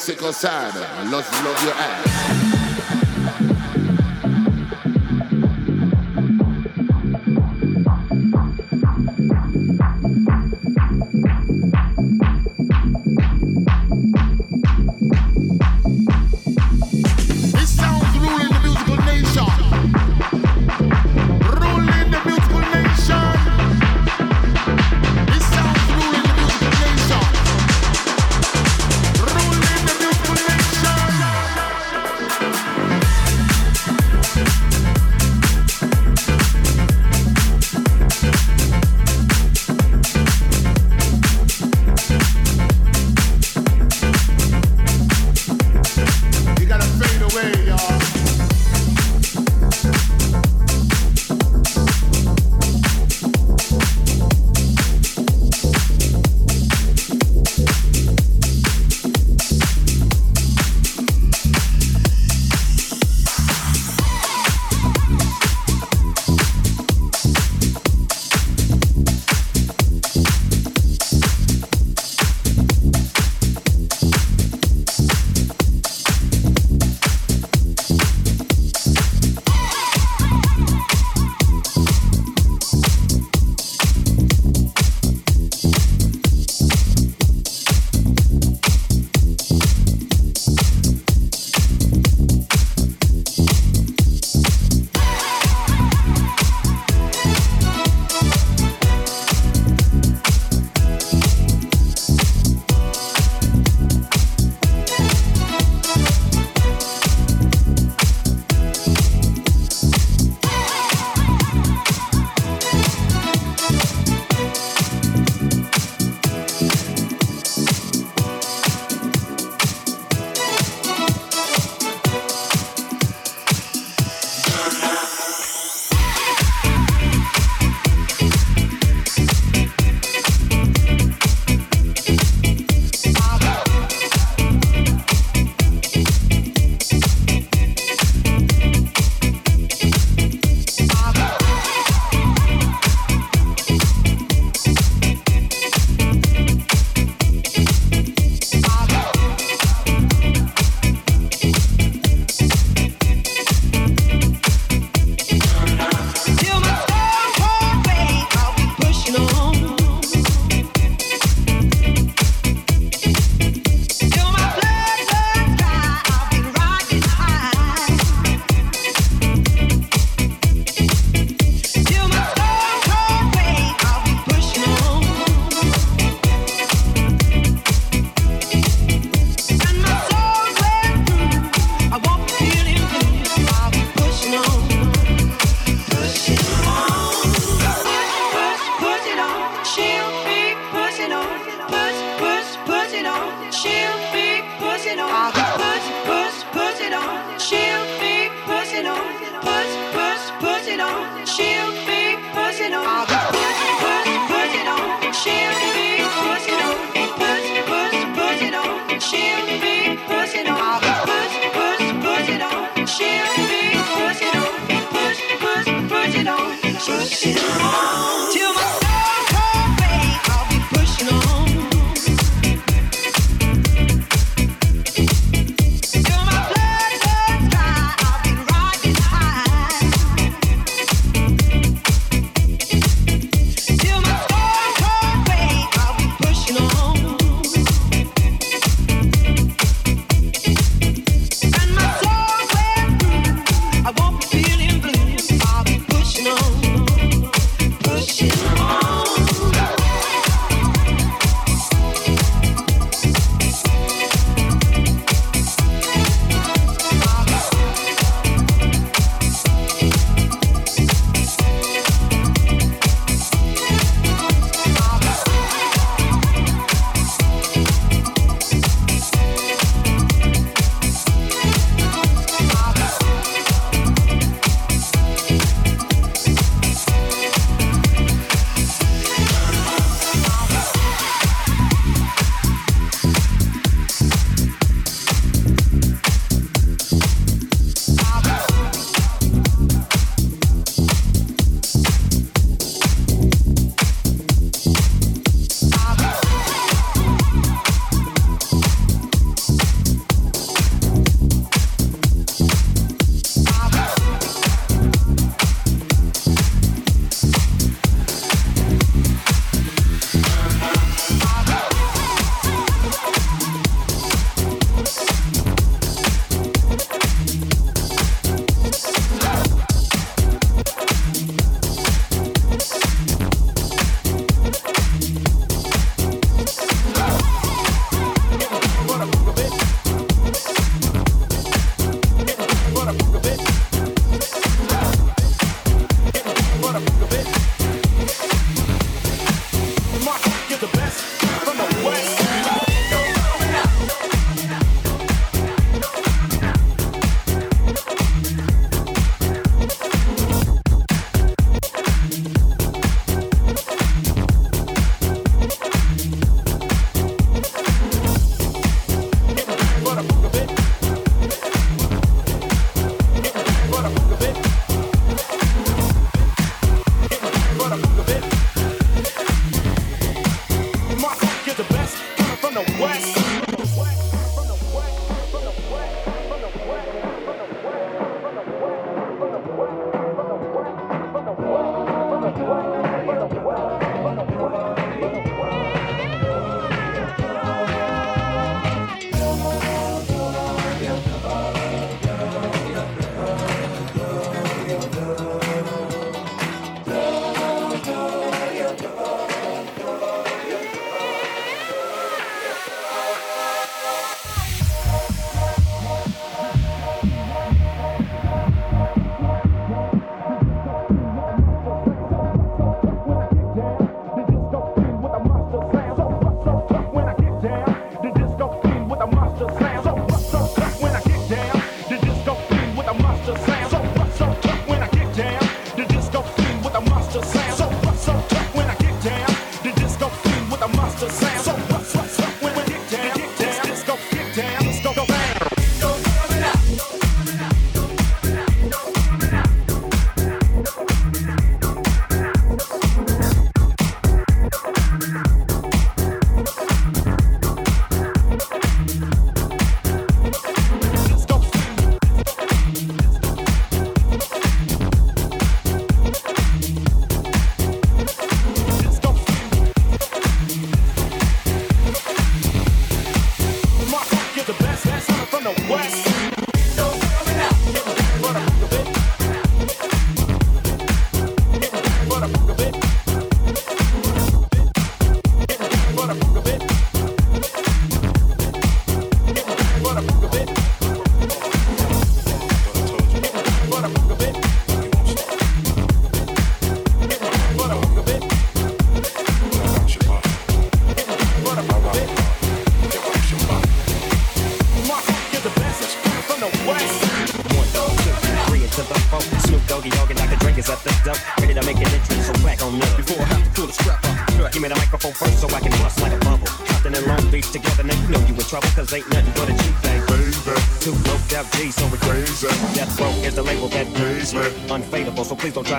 sick or sad, love, love your ass.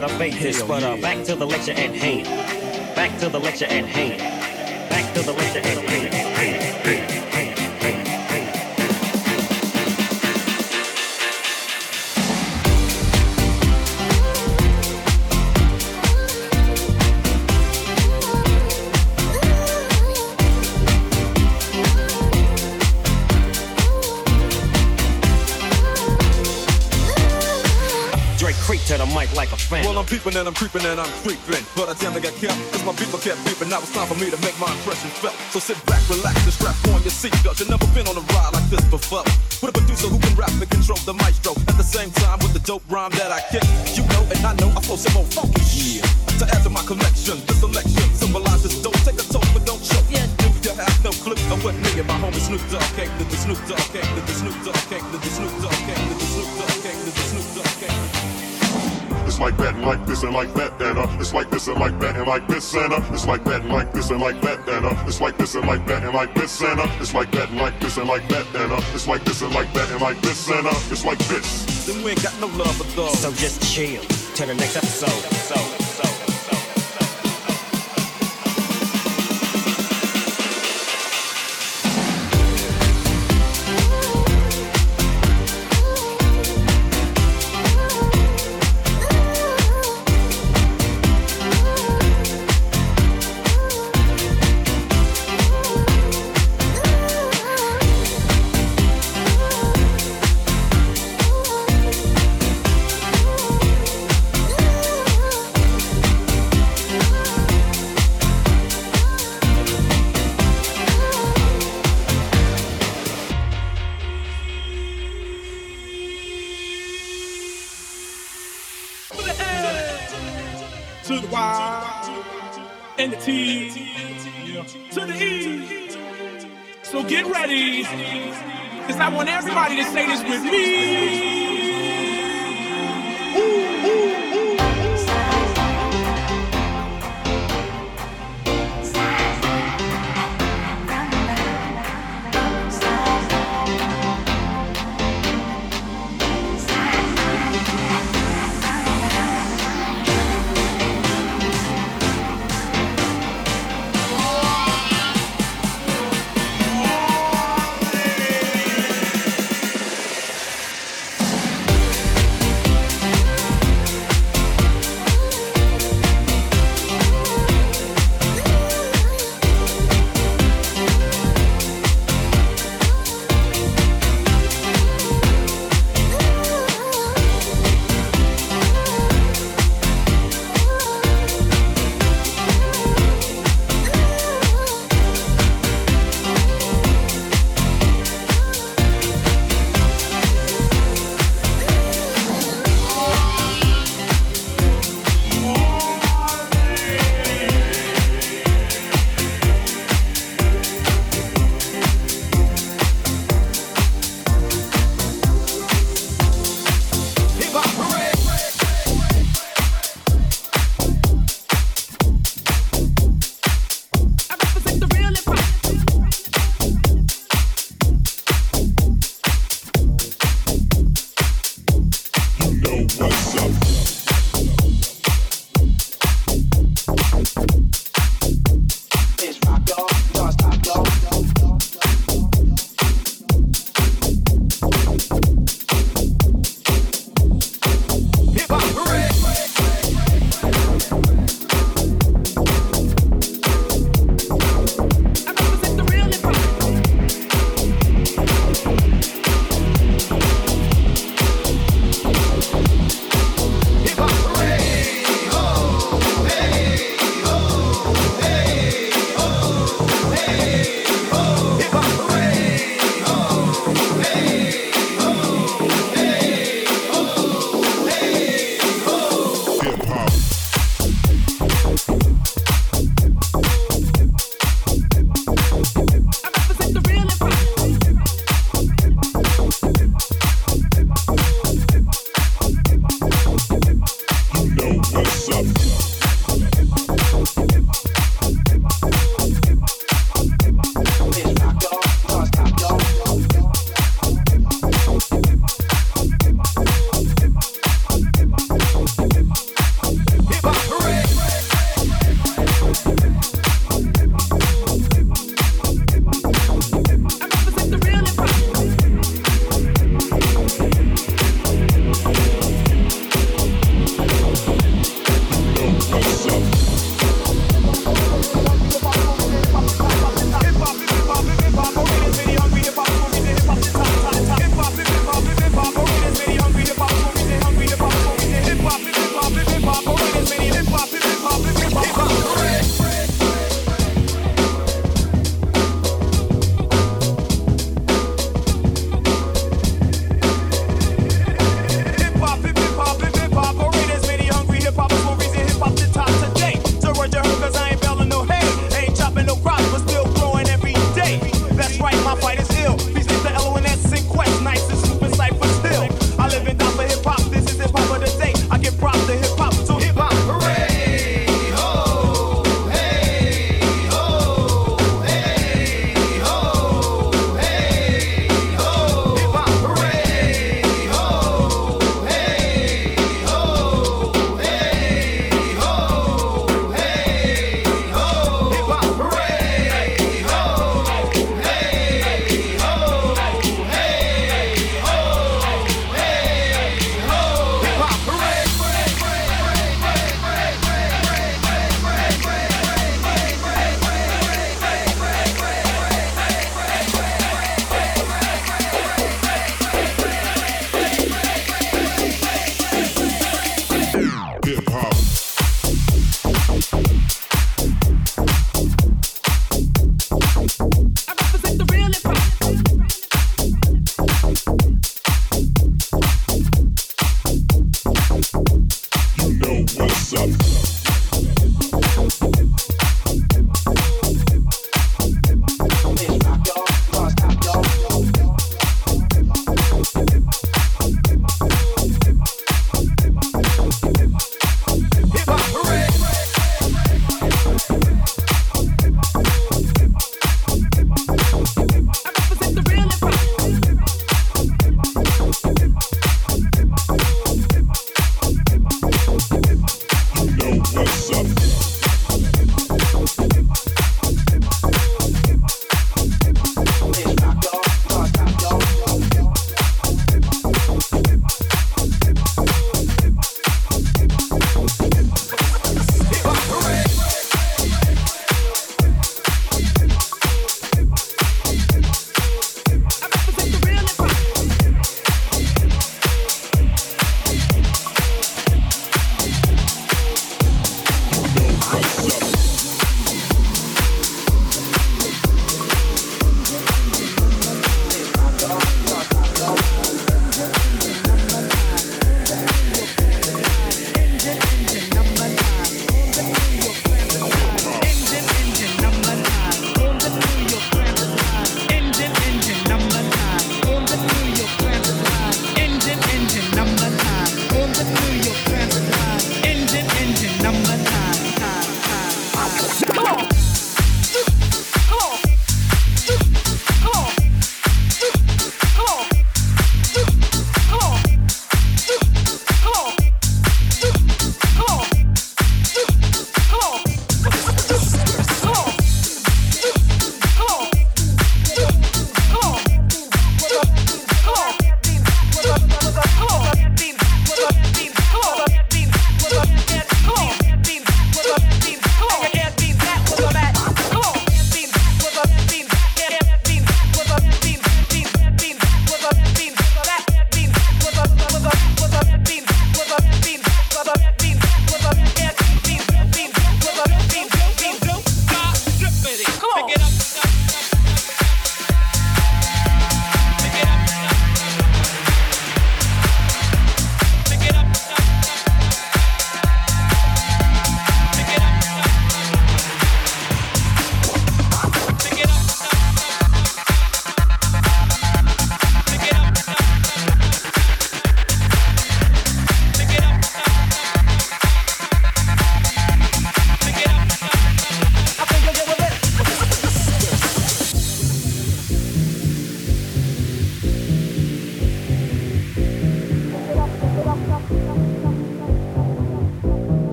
Try to fake this. But uh, back to the lecture at hand. Back to the lecture at hand. And I'm creeping and I'm creeping. But I damn I got kept, cause my people kept beeping. Now it's time for me to make my impression felt. So sit back, relax, and strap on your seatbelt. You've never been on a ride like this before. With a producer who can rap and control the maestro. At the same time, with the dope rhyme that I kick. You know, and I know I flow some more funky yeah. To add to my collection, this selection symbolizes dope. Take a toke, but don't choke. Yeah, do you have no clue of what me and my homie Snoop Dogg came to the Snoop Dogg came to the Snoop Dogg came to the Snoop Dogg it's like that and like this and like that and uh, it's like this and like that and like this and uh, it's like that and like this and like that and uh, it's like this and like that and like this and uh, it's like that and like this and like that and uh, it's like this and like that and like this and uh, it's like this. Then we ain't got no love for those. So just chill till the next episode. So.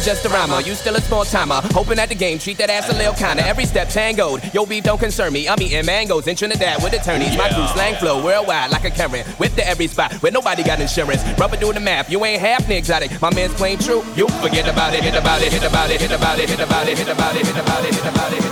Just a rhymer. You still a small timer. Hoping at the game, treat that ass a little kinda. Every step tangoed. Yo, beef don't concern me. I'm eating mangoes in Trinidad with attorneys. My crew slang flow worldwide like a Karen. Whip to every spot where nobody got insurance. Rubber doing the math. You ain't half exotic. My man's plain true. You forget about it, hit about it, hit about it, hit about it, hit about it, hit about it, hit about it, hit about it, hit about it, hit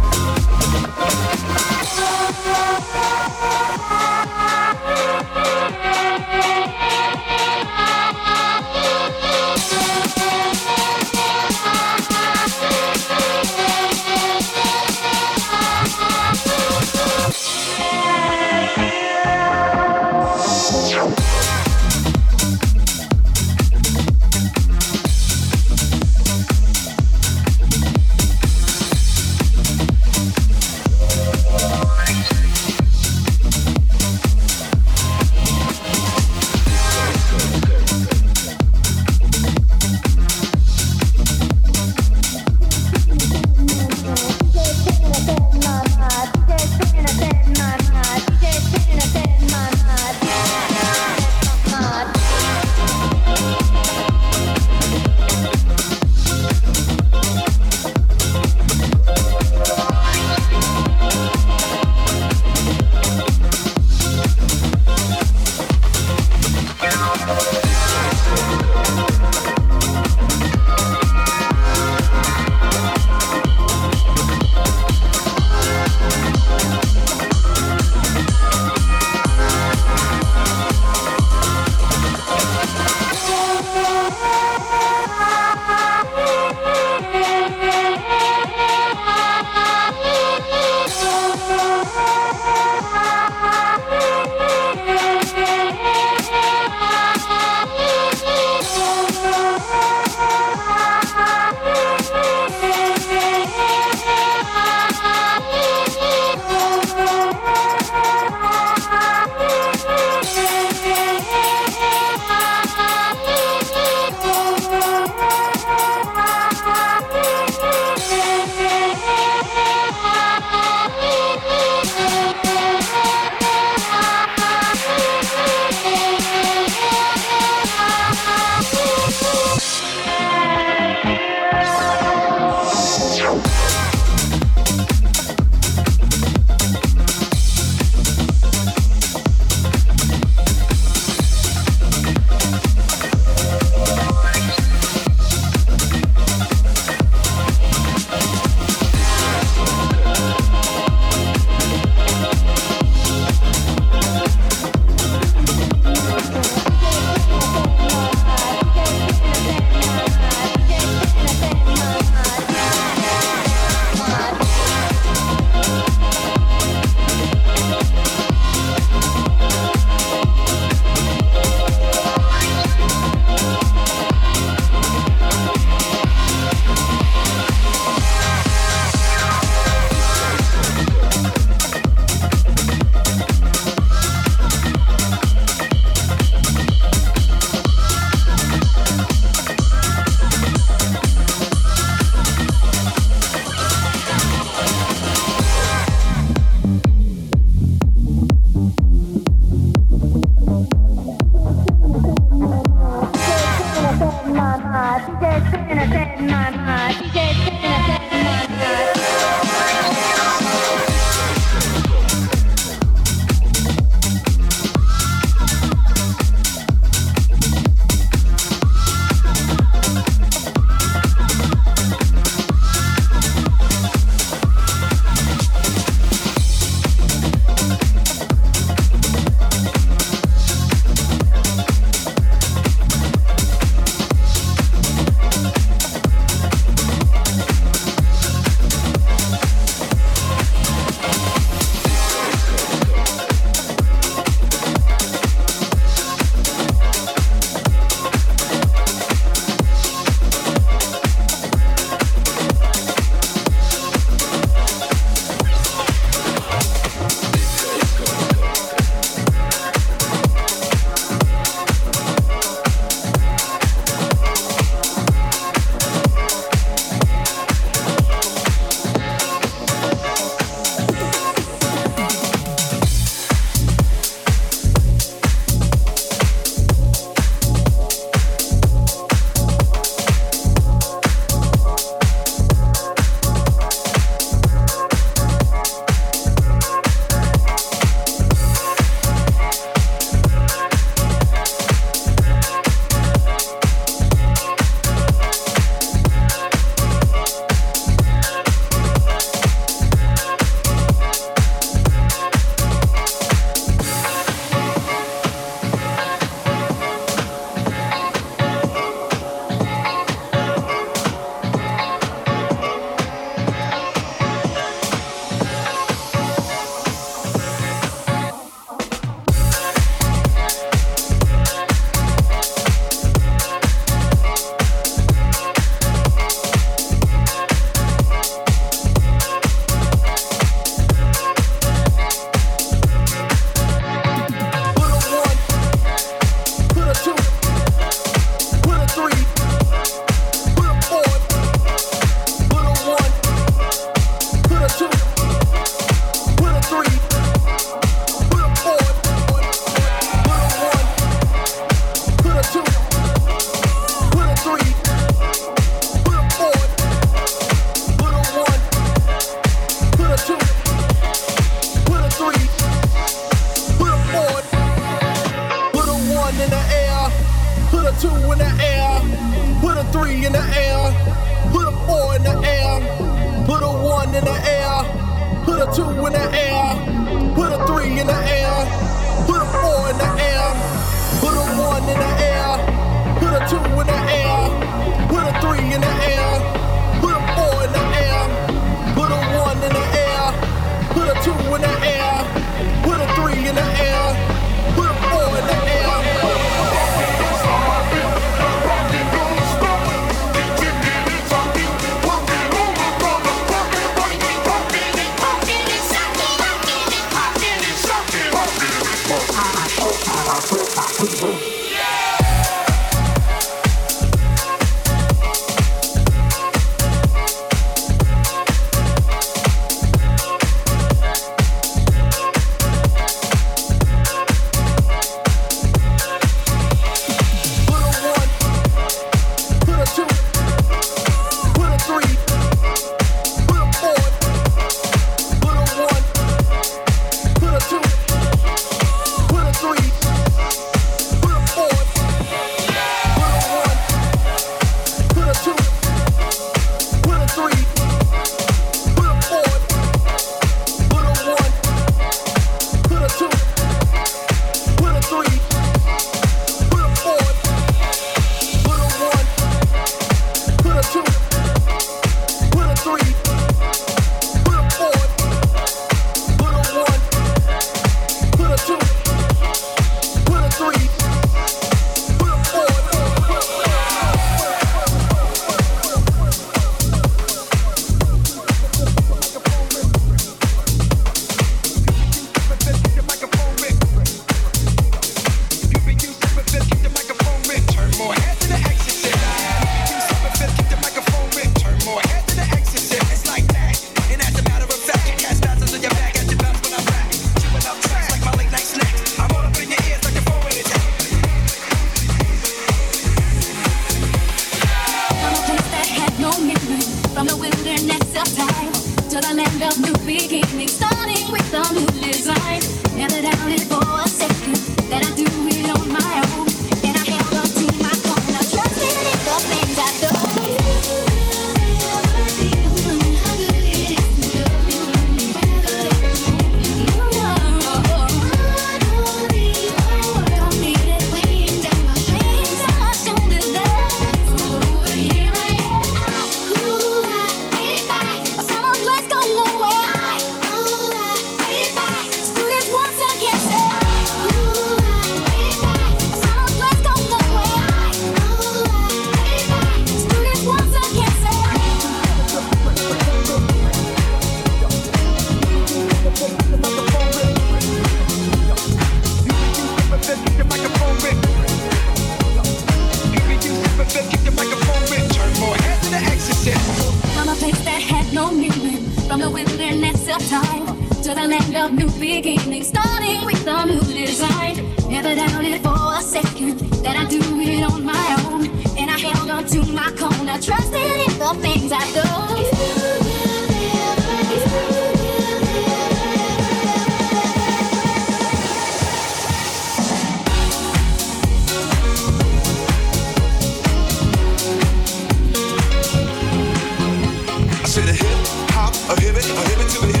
a hit it, it to the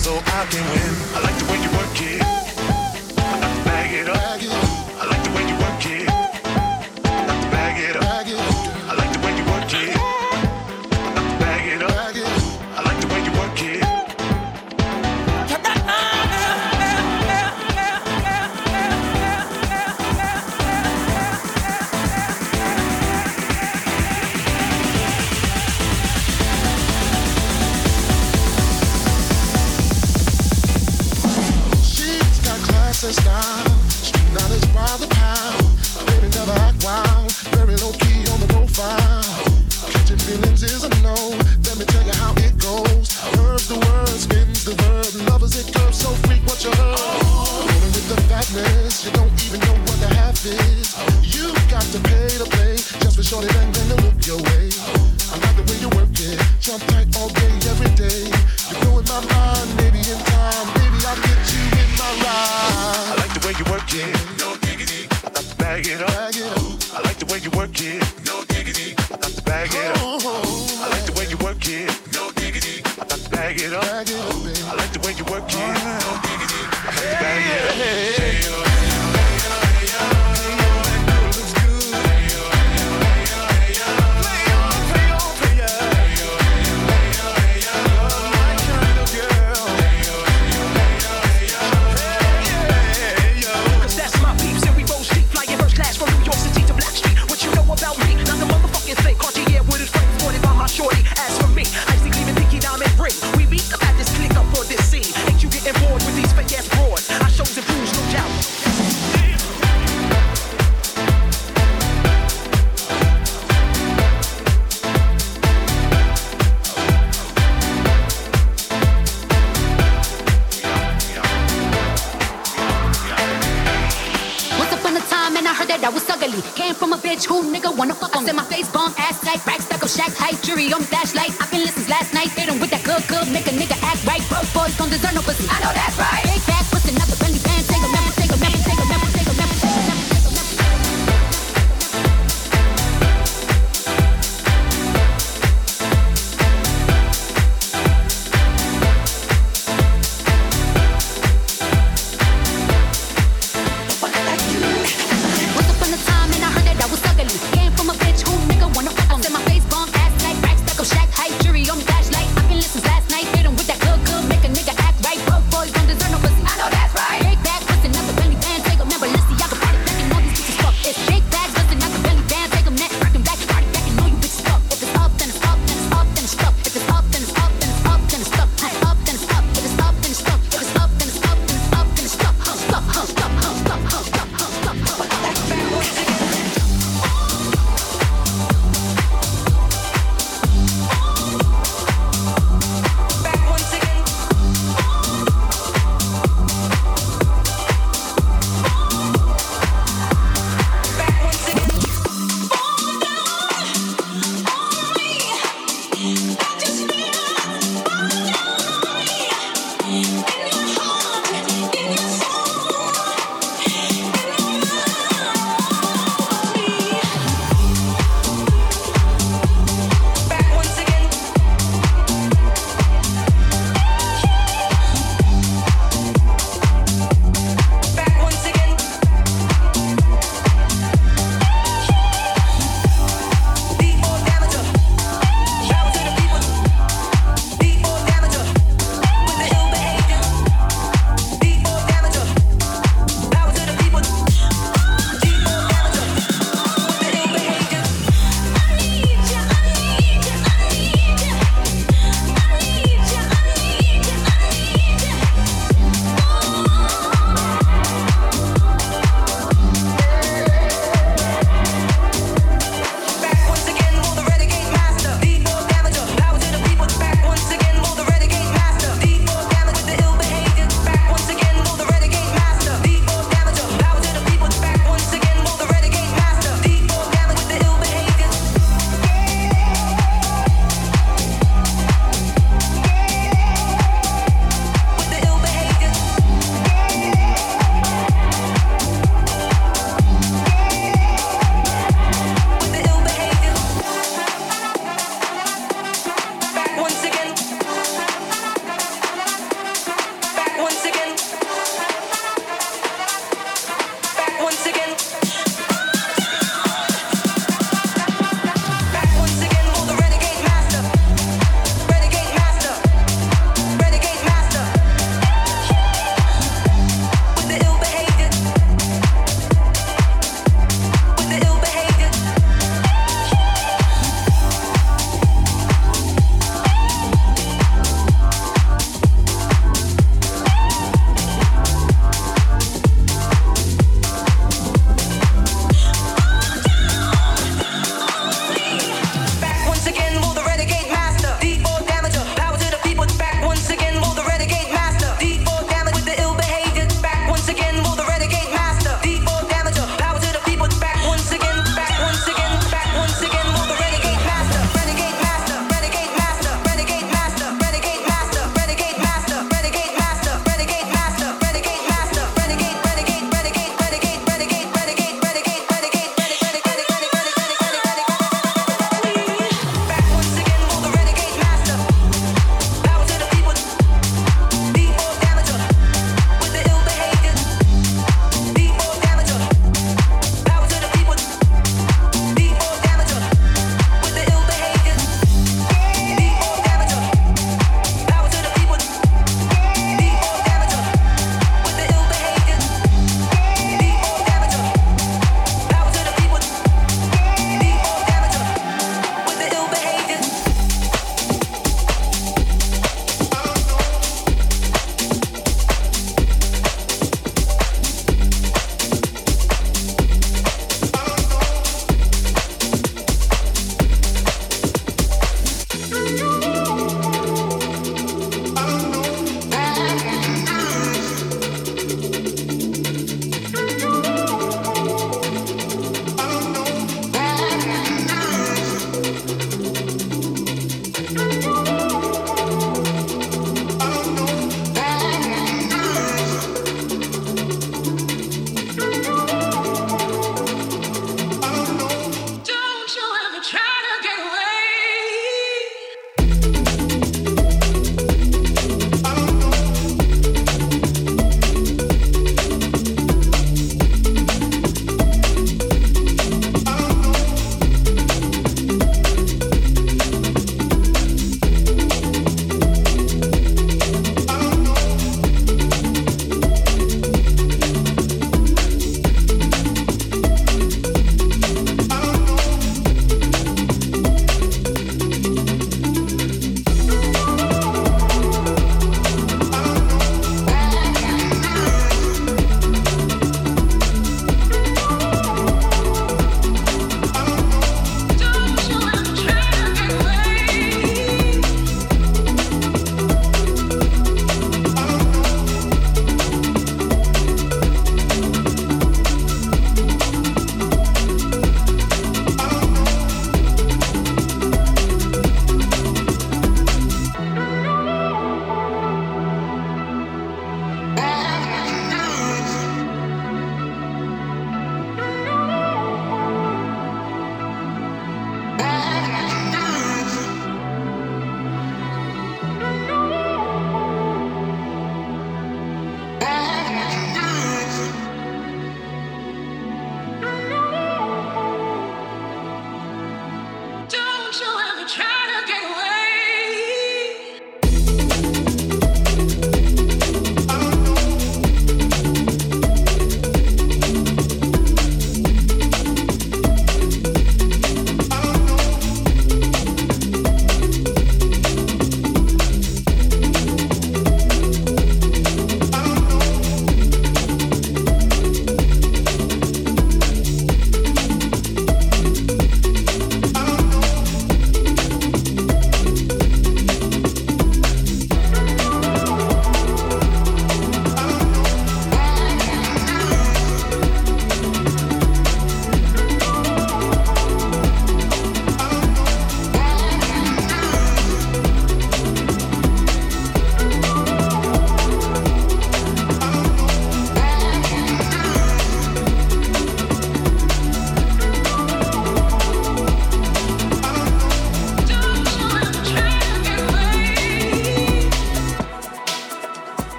so I can win. I like the way you work it.